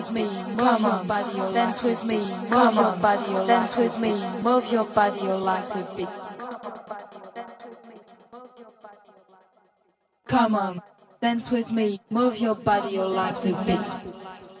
with me, move your body, dance with me, move your body, dance with me, move your body, your legs a bit. Come on, dance with me, move your body, your legs a